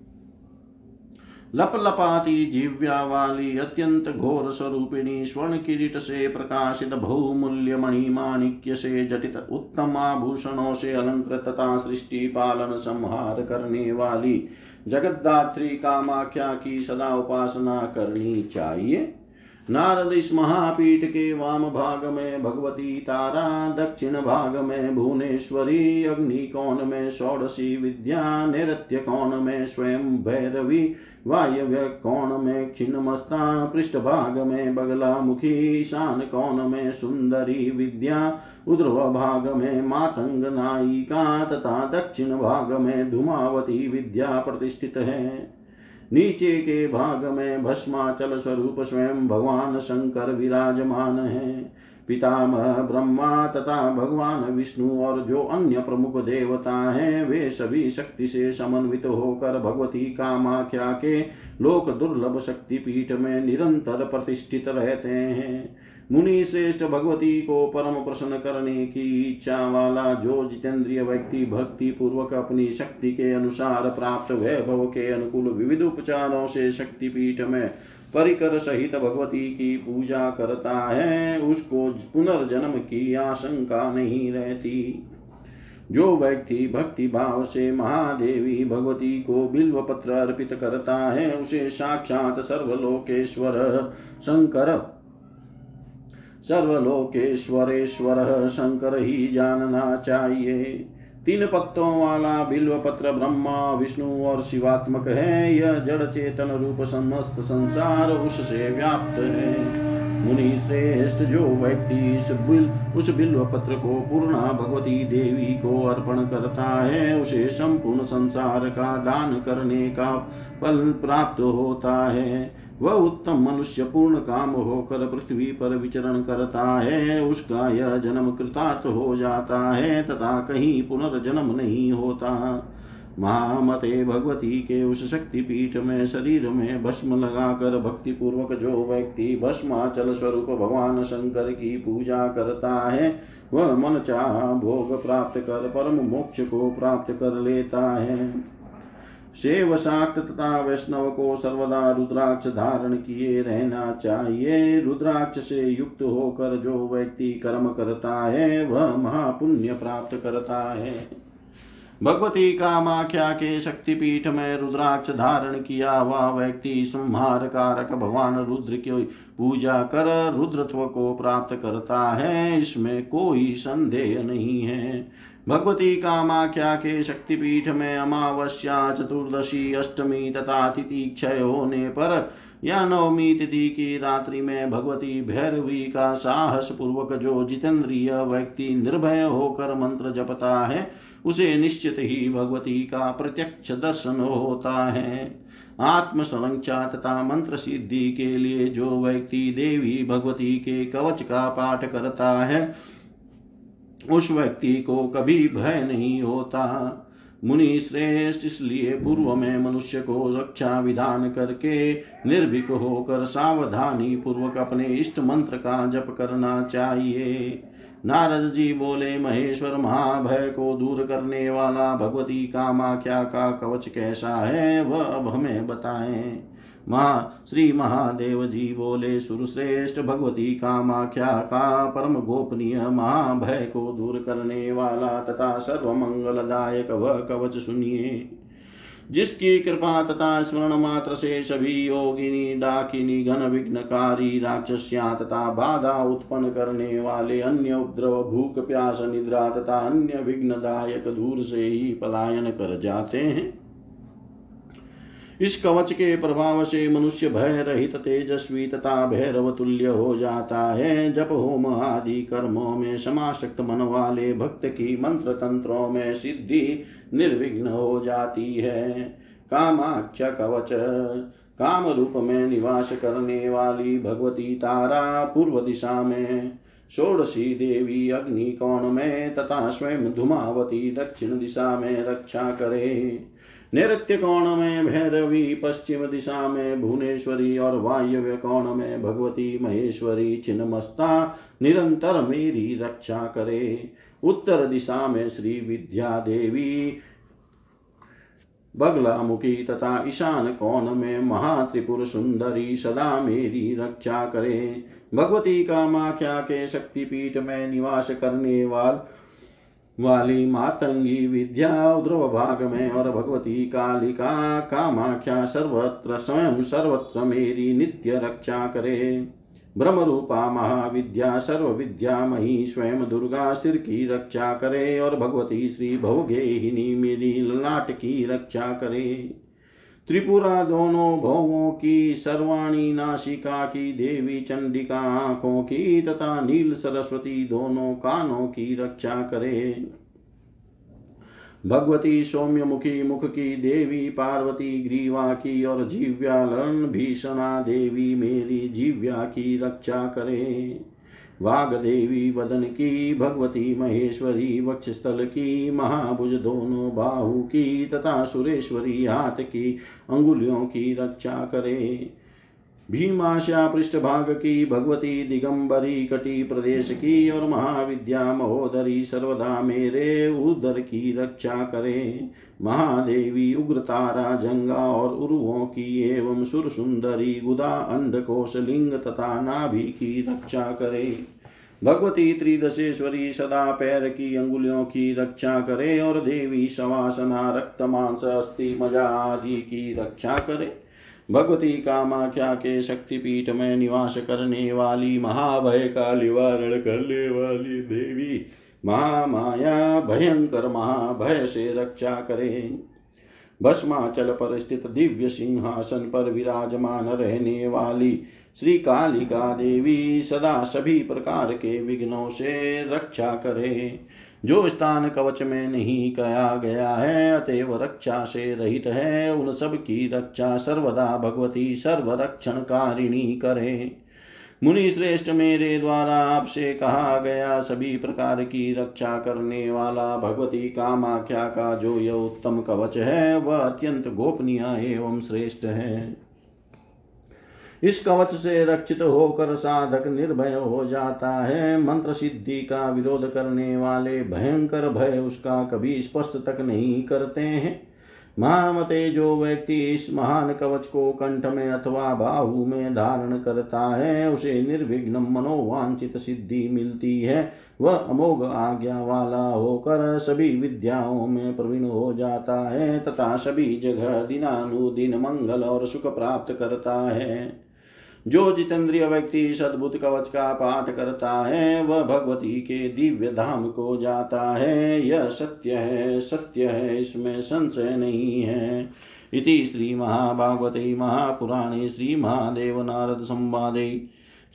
लपलपाती जीव्या वाली अत्यंत घोर स्वरूपिणी स्वर्ण किरीट से प्रकाशित बहुमूल्य मणि माणिक्य से जटित उत्तम आभूषणों से अलंकृत तथा सृष्टि पालन संहार करने वाली जगद्धात्री कामाख्या की सदा उपासना करनी चाहिए। नारद इस महापीठ के वाम भाग में, भगवती तारा दक्षिण भाग में, भुवनेश्वरी अग्नि कौन में, षोडशी विद्या नैत्य कौन में, स्वयं भैरवी वायव्य कौन में क्षिणमस्ता पृष्ठ भाग में बगला मुखी ईशान कौन में सुंदरी विद्या, उध्रव भाग में मातंग नायिका, तथा दक्षिण भाग में धूमावती विद्या प्रतिष्ठित है। नीचे के भाग में भस्माचल स्वरूप स्वयं भगवान शंकर विराजमान है। पितामह ब्रह्मा तथा भगवान विष्णु और जो अन्य प्रमुख देवता हैं, वे सभी शक्ति से समन्वित होकर भगवती कामाख्या के लोक दुर्लभ शक्ति पीठ में निरंतर प्रतिष्ठित रहते हैं। मुनि श्रेष्ठ भगवती को परम प्रसन्न करने की इच्छा वाला जो जितेंद्रिय व्यक्ति भक्ति पूर्वक अपनी शक्ति के अनुसार प्राप्त वैभव के अनुकूल विविध उपचारों से शक्ति पीठ में परिकर सहित भगवती की पूजा करता है, उसको पुनर्जन्म की आशंका नहीं रहती। जो व्यक्ति भक्ति भाव से महादेवी भगवती को बिल्व पत्र अर्पित करता है, उसे साक्षात सर्वलोकेश्वर शंकर, सर्वलोकेश्वरेश्वर शंकर ही जानना चाहिए। तीन पत्तों वाला बिल्व पत्र ब्रह्मा, विष्णु और शिवात्मक है। यह जड़ चेतन रूप समस्त संसार उससे व्याप्त है। मुनि श्रेष्ठ जो व्यक्ति इस बिल, उस बिल्व पत्र को पूर्णा भगवती देवी को अर्पण करता है, उसे संपूर्ण संसार का दान करने का फल प्राप्त होता है। वह उत्तम मनुष्य पूर्ण काम होकर पृथ्वी पर विचरण करता है, उसका यह जन्म कृतार्थ हो जाता है, तथा कहीं पुनर्जन्म नहीं होता। महामते भगवती के उस शक्ति पीठ में, शरीर में भस्म लगाकर भक्ति पूर्वक जो व्यक्ति भस्माचल स्वरूप भगवान शंकर की पूजा करता है, वह मन चाह भोग प्राप्त कर परम मोक्ष को प्राप्त कर लेता है। शेव शाक्त तथा वैष्णव को सर्वदा रुद्राक्ष धारण किए रहना चाहिए। रुद्राक्ष से युक्त होकर जो व्यक्ति कर्म करता है, वह महापुण्य प्राप्त करता है। भगवती कामाख्या के शक्तिपीठ में रुद्राक्ष धारण किया हुआ व्यक्ति संहार कारक भगवान रुद्र की पूजा कर रुद्रत्व को प्राप्त करता है, इसमें कोई संदेह नहीं है। भगवती कामाख्या के शक्तिपीठ में अमावस्या, चतुर्दशी, अष्टमी तथा तिथि क्षय होने पर या नवमी तिथि की रात्रि में भगवती भैरवी का साहस पूर्वक जो जितेंद्रिय व्यक्ति निर्भय होकर मंत्र जपता है, उसे निश्चित ही भगवती का प्रत्यक्ष दर्शन होता है। आत्म संरक्षा तथा मंत्र सिद्धि के लिए जो व्यक्ति देवी भगवती के कवच का पाठ करता है, उस व्यक्ति को कभी भय नहीं होता। मुनि श्रेष्ठ इसलिए पूर्व में मनुष्य को रक्षा विधान करके निर्भीक होकर सावधानी पूर्वक अपने इष्ट मंत्र का जप करना चाहिए। नारद जी बोले, महेश्वर महाभय को दूर करने वाला भगवती कामाख्या का कवच कैसा है, वह अब हमें बताएँ। महा, श्री महादेव जी बोले, सुरश्रेष्ठ भगवती कामाख्या का परम गोपनीय महाभय को दूर करने वाला तथा सर्व मंगलदायक वह कवच सुनिए। जिसकी कृपा तथा स्मरण मात्र से सभी योगिनी, डाकिनी घन विघ्नकारी राक्षस्या तथा बाधा उत्पन्न करने वाले अन्य उपद्रव, भूख, प्यास, निद्रा तथा अन्य विघ्नदायक दूर से ही पलायन कर जाते हैं। इस कवच के प्रभाव से मनुष्य भय रहित तेजस्वी तथा भैरव तुल्य हो जाता है। जप, होम आदि कर्मों में समाशक्त मन वाले भक्त की मंत्र तंत्रों में सिद्धि निर्विघ्न हो जाती है। कामाख्य कवच, काम रूप में निवास करने वाली भगवती तारा पूर्व दिशा में, षोड़शी देवी अग्नि कोण में तथा स्वयं धुमावती दक्षिण दिशा में रक्षा करे। नैत्य कोण में भैरवी पश्चिम दिशा में भुवनेश्वरी और वायव्य कोण में भगवती महेश्वरी छिन्नमस्ता निरंतर मेरी रक्षा करे। उत्तर दिशा में श्री विद्या देवी, बगलामुखी तथा ईशान कोण में महात्रिपुर सुंदरी सदा मेरी रक्षा करे। भगवती का कामाख्या के शक्तिपीठ में निवास करने वाल वाली मातंगी विद्या उद्रव भाग में और भगवती कालिका कामाख्या सर्वत्र स्वयं सर्वत्र मेरी नित्य रक्षा करे। ब्रह्म रूपा महाविद्या सर्व विद्या मही स्वयं दुर्गा सिर की रक्षा करे और भगवती श्री भवगेहिनी मेरी ललाट की रक्षा करे। त्रिपुरा दोनों भवों की, सर्वाणी नासिका की, देवी चंडिका आँखों की, तथा नील सरस्वती दोनों कानों की रक्षा करे। भगवती सौम्य मुखी मुख की, देवी पार्वती ग्रीवा की, और जीव्यालन भीषणा देवी मेरी जीव्या की रक्षा करे। वाग देवी वदन की, भगवती महेश्वरी, वक्षस्थल की, महाभुज दोनों बाहु की, तथा सुरेश्वरी हाथ की, अंगुलियों की रक्षा करे। भीमाशा पृष्ठभाग की, भगवती दिगंबरी कटी प्रदेश की, और महाविद्या महोदरी सर्वदा मेरे उदर की रक्षा करे। महादेवी उग्र तारा जंगा और उर्वों की एवं सुर सुंदरी गुदा, अंड कोशलिंग तथा नाभि की रक्षा करे। भगवती त्रिदशेश्वरी सदा पैर की अंगुलियों की रक्षा करे और देवी सवासना रक्त, मांस अस्थि मज़ा आदि की रक्षा करे। भगवती कामाख्या के शक्तिपीठ में निवास करने वाली महाभय का निवारण करने वाली देवी महामाया भयंकर महाभय से रक्षा करे। भस्माचल पर स्थित दिव्य सिंहासन पर विराजमान रहने वाली श्री कालिका देवी सदा सभी प्रकार के विघ्नों से रक्षा करे। जो स्थान कवच में नहीं कहा गया है, अतएव रक्षा से रहित है। उन सब की रक्षा सर्वदा भगवती सर्वरक्षण कारिणी करे। मुनि श्रेष्ठ मेरे द्वारा आपसे कहा गया सभी प्रकार की रक्षा करने वाला भगवती कामाख्या का जो यह उत्तम कवच है, वह अत्यंत गोपनीय एवं श्रेष्ठ है। इस कवच से रक्षित होकर साधक निर्भय हो जाता है। मंत्र सिद्धि का विरोध करने वाले भयंकर भय उसका कभी स्पष्ट तक नहीं करते हैं। महामते जो व्यक्ति इस महान कवच को कंठ में अथवा बाहु में धारण करता है, उसे निर्विघ्न मनोवांचित सिद्धि मिलती है। वह अमोघ आज्ञा वाला होकर सभी विद्याओं में प्रवीण हो जाता है, तथा सभी जगह दिनानुदिन मंगल और सुख प्राप्त करता है। जो जितेंद्रिय व्यक्ति सद्भुत कवच का पाठ करता है, वह भगवती के दिव्य धाम को जाता है। यह सत्य है सत्य है, इसमें संशय नहीं है। इति श्रीमहाभागवते महापुराणे श्रीमहादेव नारद संवादे।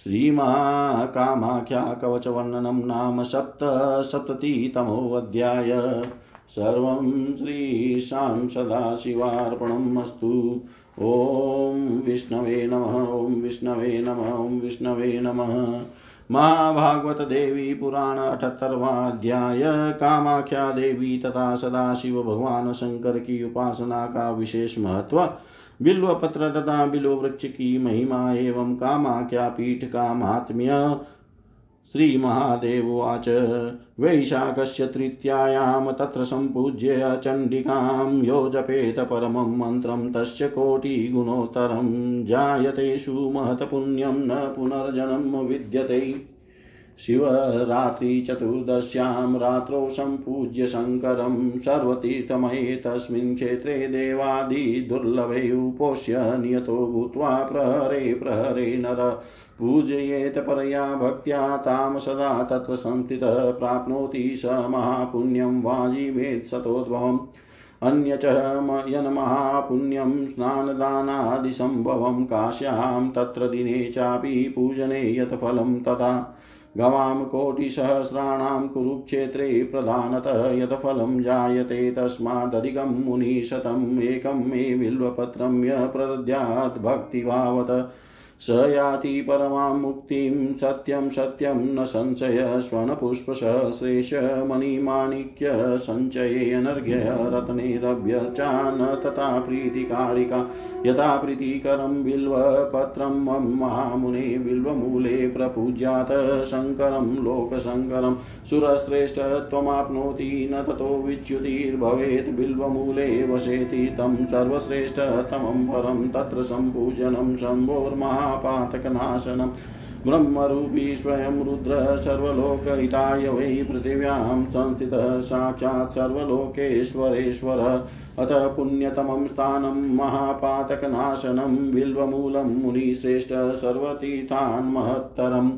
श्रीमहाकामाख्या कवचवर्णनं नाम सप्तसप्ततितमोऽध्याय सर्वं श्रीशां सदाशिवार्पणम् अस्तु ॐ विष्णवे नमः ॐ विष्णवे नमः ॐ विष्णवे नमः। महाभागवत देवी पुराण अठहत्तरवाध्याय, कामाख्या देवी तथा सदाशिव भगवान शंकर की उपासना का विशेष महत्व बिल्व पत्र तथा बिल्व वृक्ष की महिमा एवं कामाख्या पीठ का महात्म्य श्रीमहादेवोवाच वैशाखस्य तृतीयायां तत्र सम्पूज्य चण्डिकां यो जपेत परमं मन्त्रं तस्य कोटिगुणोत्तरं। जायतेषु महत्पुण्यं न पुनर्जन्म विद्यते। शिवरात्रिचतुर्दश्यां रात्रौ सम्पूज्य शङ्करं सर्वतीर्थमये तस्मिन् क्षेत्रे देवादिदुर्लभे उपोष्य नियतो भूत्वा प्रहरे प्रहरे नर पूजयेत परया भक्त्या तां सदा तत्र संस्थितः प्राप्नोति स महापुण्यं वाजिमेत् सतोद्भवम् अन्य च यन्महापुण्यं स्नानदानादिसम्भवं काश्यां तत्र दिने चापि पूजने यत् फलं तथा गवां कोटिसहस्राणां कुरुक्षेत्रे प्रधानतः यत् फलं जायते तस्मादधिकं मुनिशतम् एकं मे बिल्वपत्रं य प्रदद्यात् भक्तिभावत। स याति परमां मुक्तिं, सत्यं सत्यं न संशय स्वर्णपुष्पसहस्रेशमणिमाणिक्य सञ्चये अनर्घ्य रत्नेरभ्यर्चा न तथा प्रीतिकारिका। यथा प्रीतिकरं बिल्वपत्रं मम महामुने बिल्वमूले प्रपूज्यात् शङ्करं, लोकशङ्करं। सुरश्रेष्ठ त्वमाप्नोति न ततो विच्युतिर्भवेत्, बिल्वमूले वसेति तं सर्वश्रेष्ठतमं परं, तत्र सम्पूजनं शम्भोर्महा महापातकनाशनम् ब्रह्मरूपी स्वयं रुद्र सर्वलोकहिताय वै पृथिव्यां संस्थितः साक्षात् सर्वलोकेश्वरेश्वर। अत पुण्यतमं स्थानं महापातकनाशनं बिल्वमूलं मुनिश्रेष्ठ सर्वतीर्थान् महत्तरम्।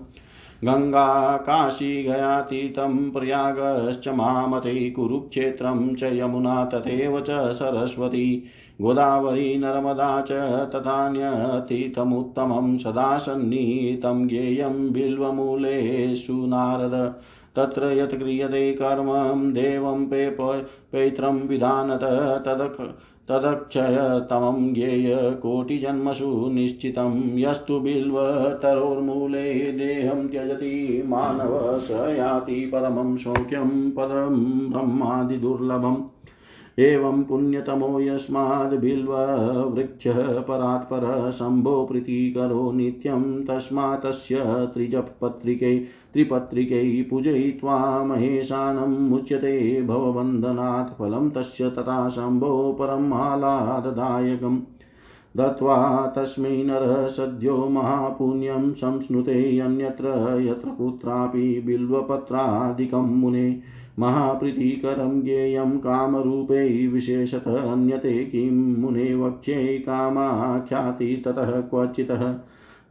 गङ्गा काशी गयातीतं प्रयागश्च मामते कुरुक्षेत्रं च यमुना तथैव च सरस्वती। गोदावरी नर्मदा च तथान्यतीतमुत्तमं सदा सन्नीतं ज्ञेयं बिल्वमूलेषु नारद। तत्र यत् क्रियते कर्म देवं पे पैत्रं विधानत तदक् तदक्षयतमं ज्ञेय कोटिजन्मसु निश्चितं। यस्तु बिल्वतरोर्मूले देहं त्यजति मानव स याति परमं शौक्यं पदं ब्रह्मादिदुर्लभम्। एवं पुण्यतमो यस्माद्बिल्ववृक्षः परात्परः शम्भो प्रीतिकरो नित्यं तस्मात्तस्य त्रिजपत्रिकै त्रिपत्रिकै पूजयित्वा महेशानं मुच्यते भववन्दनात् फलं तस्य तथा शम्भो परम् आह्लाददायकम् दत्त्वा तस्मै नरः सद्यो महापुण्यं संस्नुते अन्यत्र यत्र कुत्रापि बिल्वपत्रादिकं मुने। महाप्रीतिकरं ज्ञेयं कामरूपै विशेषतः अन्यते किं मुने वक्ष्ये कामाख्याति ततः क्वचितः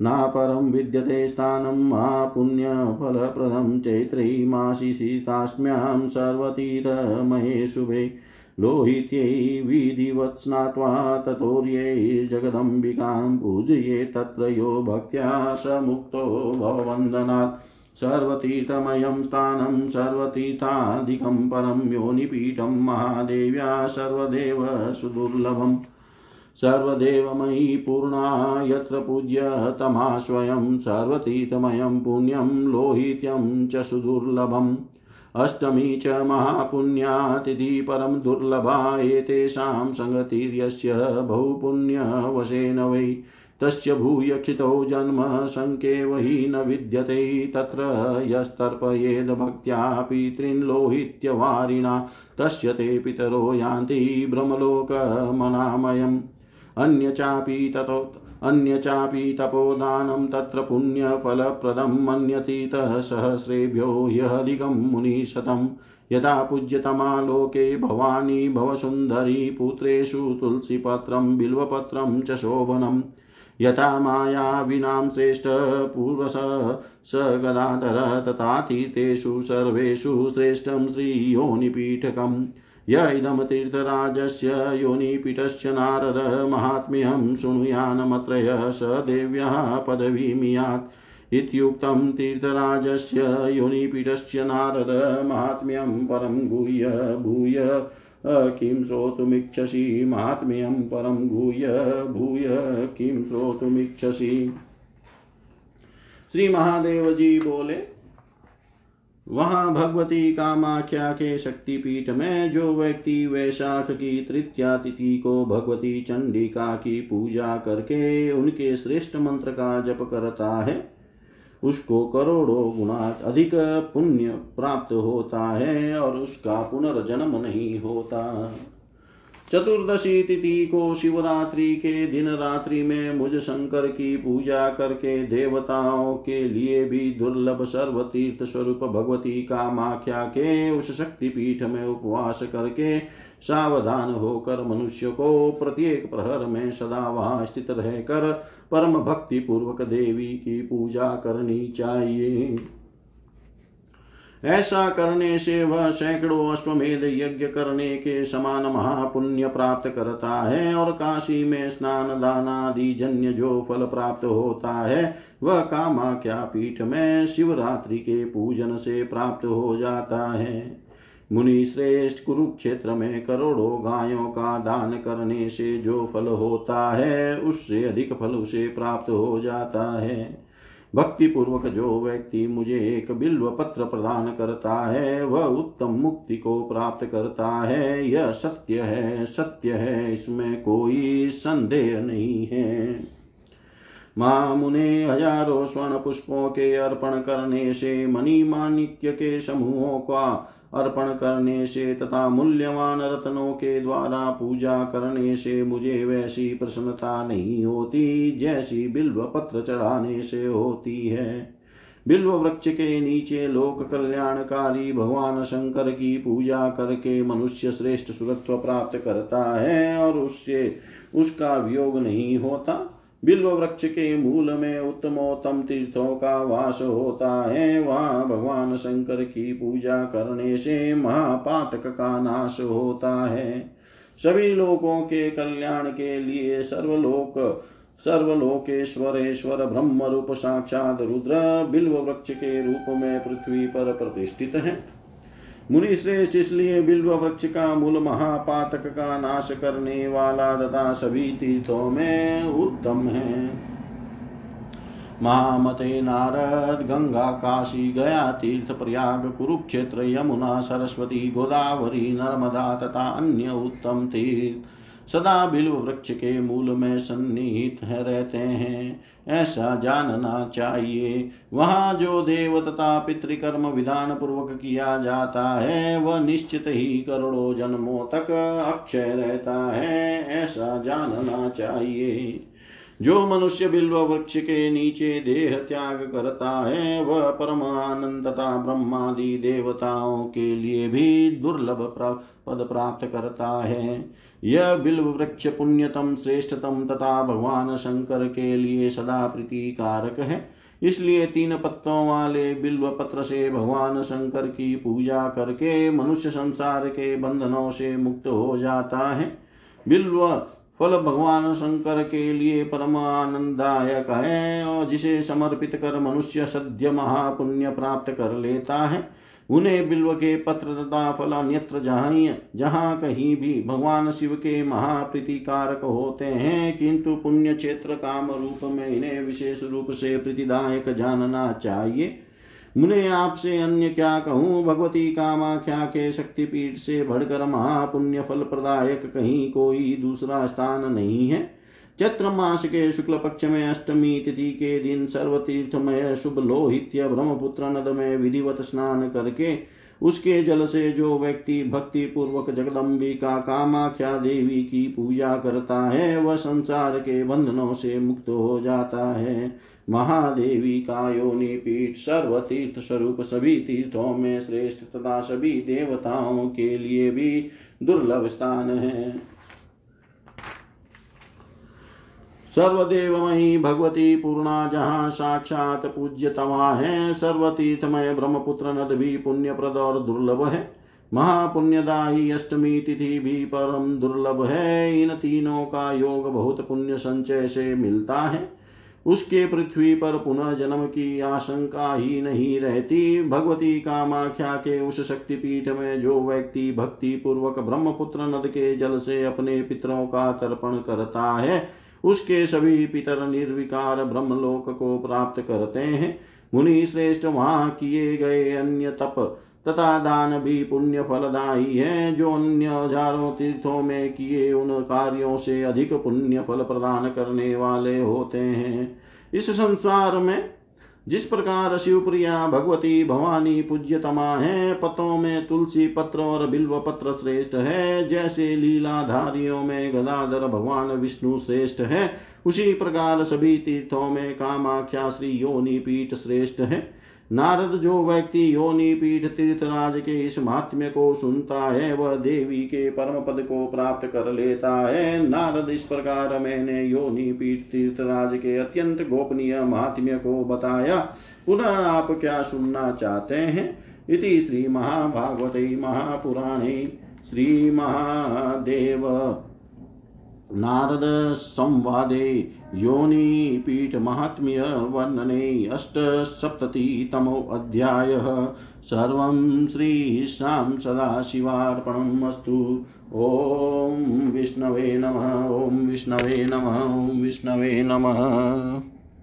नापरं विद्यते स्थानं महापुण्यफलप्रदं चैत्रे मासि शीतास्म्यां सर्वतीरमहे शुभे। लोहित्यै विधिवत् स्नात्वा ततोर्यै जगदम्बिकां पूजये तत्र यो भक्त्या स मुक्तो भववन्दनात्। सर्वतीर्थमयं स्थानं सर्वतीर्थाधिकं परं योनिपीठं महादेव्या सर्वदेव सुदुर्लभम् सर्वदेवमयी पूर्णा यत्र पूज्यतमाश्वयं सर्वतीर्थमयं पुण्यं लोहित्यं च सुदुर्लभम्। अष्टमी च महापुण्यातिथि परं दुर्लभा एतेषां सङ्गतिर्यस्य बहुपुण्यवशेन वै। तस्य भूयक्षितो जन्म शङ्केव हि न विद्यते तत्र यस्तर्पयेद् पितॄन्लोहित्यवारिणा तस्य ते पितरो यान्ति भ्रमलोकमनामयम् अन्य चापि ततो अन्य चापि तपोदानं तत्र पुण्यफलप्रदं मन्यतीतः सहस्रेभ्यो ह्यधिकं मुनिशतम्। यथा पूज्यतमा लोके भवानी भवसुन्दरी पुत्रेषु तुलसीपत्रं बिल्वपत्रं च शोभनम्। यथा मायाविनां श्रेष्ठ पुरस स गदाधर तथा तीर्थेषु सर्वेषु श्रेष्ठं श्रीयोनिपीठकम्। य इदं तीर्थराजस्य योनिपीठस्य नारद माहात्म्यं शृणुयानमत्रय स देव्यः पदवीमियात्। इत्युक्तं तीर्थराजस्य योनिपीठस्य नारद माहात्म्यं परं गुह्य भूय। किं श्रोतुमिच्छसि माहात्म्यं परं गुह्य भूय, किं श्रोतुमिच्छसि? श्री महादेव जी बोले, वहाँ भगवती कामाख्या के शक्तिपीठ में जो व्यक्ति वैशाख की तृतीया तिथि को भगवती चंडिका की पूजा करके उनके श्रेष्ठ मंत्र का जप करता है उसको करोड़ों गुणा अधिक पुण्य प्राप्त होता है और उसका पुनर्जन्म नहीं होता। चतुर्दशी तिथि को शिवरात्रि के दिन रात्रि में मुझ शंकर की पूजा करके देवताओं के लिए भी दुर्लभ सर्व तीर्थ स्वरूप भगवती कामाख्या के उस शक्तिपीठ में उपवास करके सावधान होकर मनुष्य को प्रत्येक प्रहर में सदा वहाँ स्थित रहकर परम भक्ति पूर्वक देवी की पूजा करनी चाहिए। ऐसा करने से वह सैकड़ों अश्वमेध यज्ञ करने के समान महापुण्य प्राप्त करता है और काशी में स्नान, दान आदि, जन्य जो फल प्राप्त होता है, वह कामाख्या पीठ में शिवरात्रि के पूजन से प्राप्त हो जाता है। मुनि श्रेष्ठ कुरुक्षेत्र में करोड़ों गायों का दान करने से जो फल होता है, उससे अधिक फल उसे प्राप्त हो जाता है। भक्ति पूर्वक जो व्यक्ति मुझे एक बिल्व पत्र प्रदान करता है, वह उत्तम मुक्ति को प्राप्त करता है। यह सत्य है सत्य है, इसमें कोई संदेह नहीं है। माँ मुने हज़ारों स्वर्ण पुष्पों के अर्पण करने से मणि माणिक्य के समूहों का अर्पण करने से तथा मूल्यवान रत्नों के द्वारा पूजा करने से मुझे वैसी प्रसन्नता नहीं होती, जैसी बिल्व पत्र चढ़ाने से होती है। बिल्व वृक्ष के नीचे लोक कल्याणकारी भगवान शंकर की पूजा करके मनुष्य श्रेष्ठ सुरत्व प्राप्त करता है और उससे उसका वियोग नहीं होता। बिल्व वृक्ष के मूल में उत्तमोत्तम तीर्थों का वास होता है। वहाँ भगवान शंकर की पूजा करने से महापातक का नाश होता है। सभी लोगों के कल्याण के लिए सर्वलोक, सर्वलोकेश्वरेश्वर ब्रह्म रूप साक्षात रुद्र बिल्व वृक्ष के रूप में पृथ्वी पर प्रतिष्ठित है। मुनि श्रेष्ठ इसलिए बिल्व वृक्ष का मूल महापातक का नाश करने वाला तथा सभी तीर्थों में उत्तम है। महामते नारद, गंगा, काशी, गया तीर्थ, प्रयाग, कुरुक्षेत्र, यमुना, सरस्वती, गोदावरी, नर्मदा तथा अन्य उत्तम तीर्थ। सदा बिल्व वृक्ष के मूल में सन्निहित है, रहते हैं। ऐसा जानना चाहिए, वहाँ जो देव तथा पितृकर्म विधान पूर्वक किया जाता है, वह निश्चित ही करोड़ों जन्मों तक अक्षय रहता है। ऐसा जानना चाहिए। जो मनुष्य बिल्व वृक्ष के नीचे देह त्याग करता है, वह परम आनंद तथा ब्रह्मादि देवताओं के लिए भी दुर्लभ पद प्राप्त करता है। यह बिल्व वृक्ष पुण्यतम, श्रेष्ठतम तथा भगवान शंकर के लिए सदा प्रीतिकारक है। इसलिए तीन पत्तों वाले बिल्व पत्र से भगवान शंकर की पूजा करके मनुष्य संसार के बंधनों से मुक्त हो जाता है। बिल्व फल भगवान शंकर के लिए परम आनंददायक है और जिसे समर्पित कर मनुष्य सद्य महापुण्य प्राप्त कर लेता है। उन्हें बिल्व के पत्र तथा फल अन्यत्र जहाँ जहाँ कहीं भी भगवान शिव के महाप्रीतिकारक होते हैं, किंतु पुण्य क्षेत्र काम रूप में इन्हें विशेष रूप से प्रीतिदायक जानना चाहिए। मुने आपसे अन्य क्या कहूँ? भगवती कामाख्या के शक्तिपीठ से भड़कर महापुण्य फल प्रदायक कहीं कोई दूसरा स्थान नहीं है। चैत्र मास के शुक्ल पक्ष में अष्टमी तिथि के दिन सर्वतीर्थमय शुभ लोहित्य ब्रह्मपुत्र नद में विधिवत स्नान करके उसके जल से जो व्यक्ति भक्ति पूर्वक जगदम्बिका कामाख्या देवी की पूजा करता है, वह संसार के बंधनों से मुक्त हो जाता है। महादेवी का योनि पीठ सर्व तीर्थ स्वरूप सभी तीर्थों में श्रेष्ठ तथा सभी देवताओं के लिए भी दुर्लभ स्थान है। सर्वदेवमयी भगवती पूर्णा जहाँ साक्षात पूज्य पूज्यतमा है, सर्वतीर्थमय ब्रह्मपुत्र नद भी पुण्यप्रद और दुर्लभ है। महापुण्यदायी अष्टमी तिथि भी परम दुर्लभ है, इन तीनों का योग बहुत पुण्य संचय से मिलता है। उसके पृथ्वी पर पुनः जन्म की आशंका ही नहीं रहती। भगवती कामाख्या के उस शक्तिपीठ में जो व्यक्ति भक्ति पूर्वक ब्रह्मपुत्र नद के जल से अपने पितरों का तर्पण करता है, उसके सभी पितर निर्विकार ब्रह्मलोक को प्राप्त करते हैं। मुनि श्रेष्ठ वहाँ किए गए अन्य तप तथा दान भी पुण्य फलदायी है, जो अन्य हज़ारों तीर्थों में किए उन कार्यों से अधिक पुण्य फल प्रदान करने वाले होते हैं। इस संसार में जिस प्रकार शिवप्रिया, भगवती, भवानी, पूज्यतमा है, पतों में तुलसी पत्र और बिल्व पत्र श्रेष्ठ है, जैसे लीलाधारियों में गदाधर भगवान विष्णु श्रेष्ठ है, उसी प्रकार सभी तीर्थों में कामाख्या, श्री योनि पीठ श्रेष्ठ है। नारद जो व्यक्ति योनि पीठ तीर्थराज के इस महात्म्य को सुनता है, वह देवी के परम पद को प्राप्त कर लेता है। नारद इस प्रकार मैंने योनि पीठ तीर्थराज के अत्यंत गोपनीय महात्म्य को बताया। पुनः आप क्या सुनना चाहते हैं? इति श्री महाभागवते महापुराणे। श्री महादेव। नारद संवादे योनिपीठमाहात्म्यवर्णने अष्टसप्ततितमोऽध्यायः सर्वं श्रीशां सदाशिवार्पणम् ॐ विष्णवे नमः, ॐ विष्णवे नमः, ॐ विष्णवे नमः।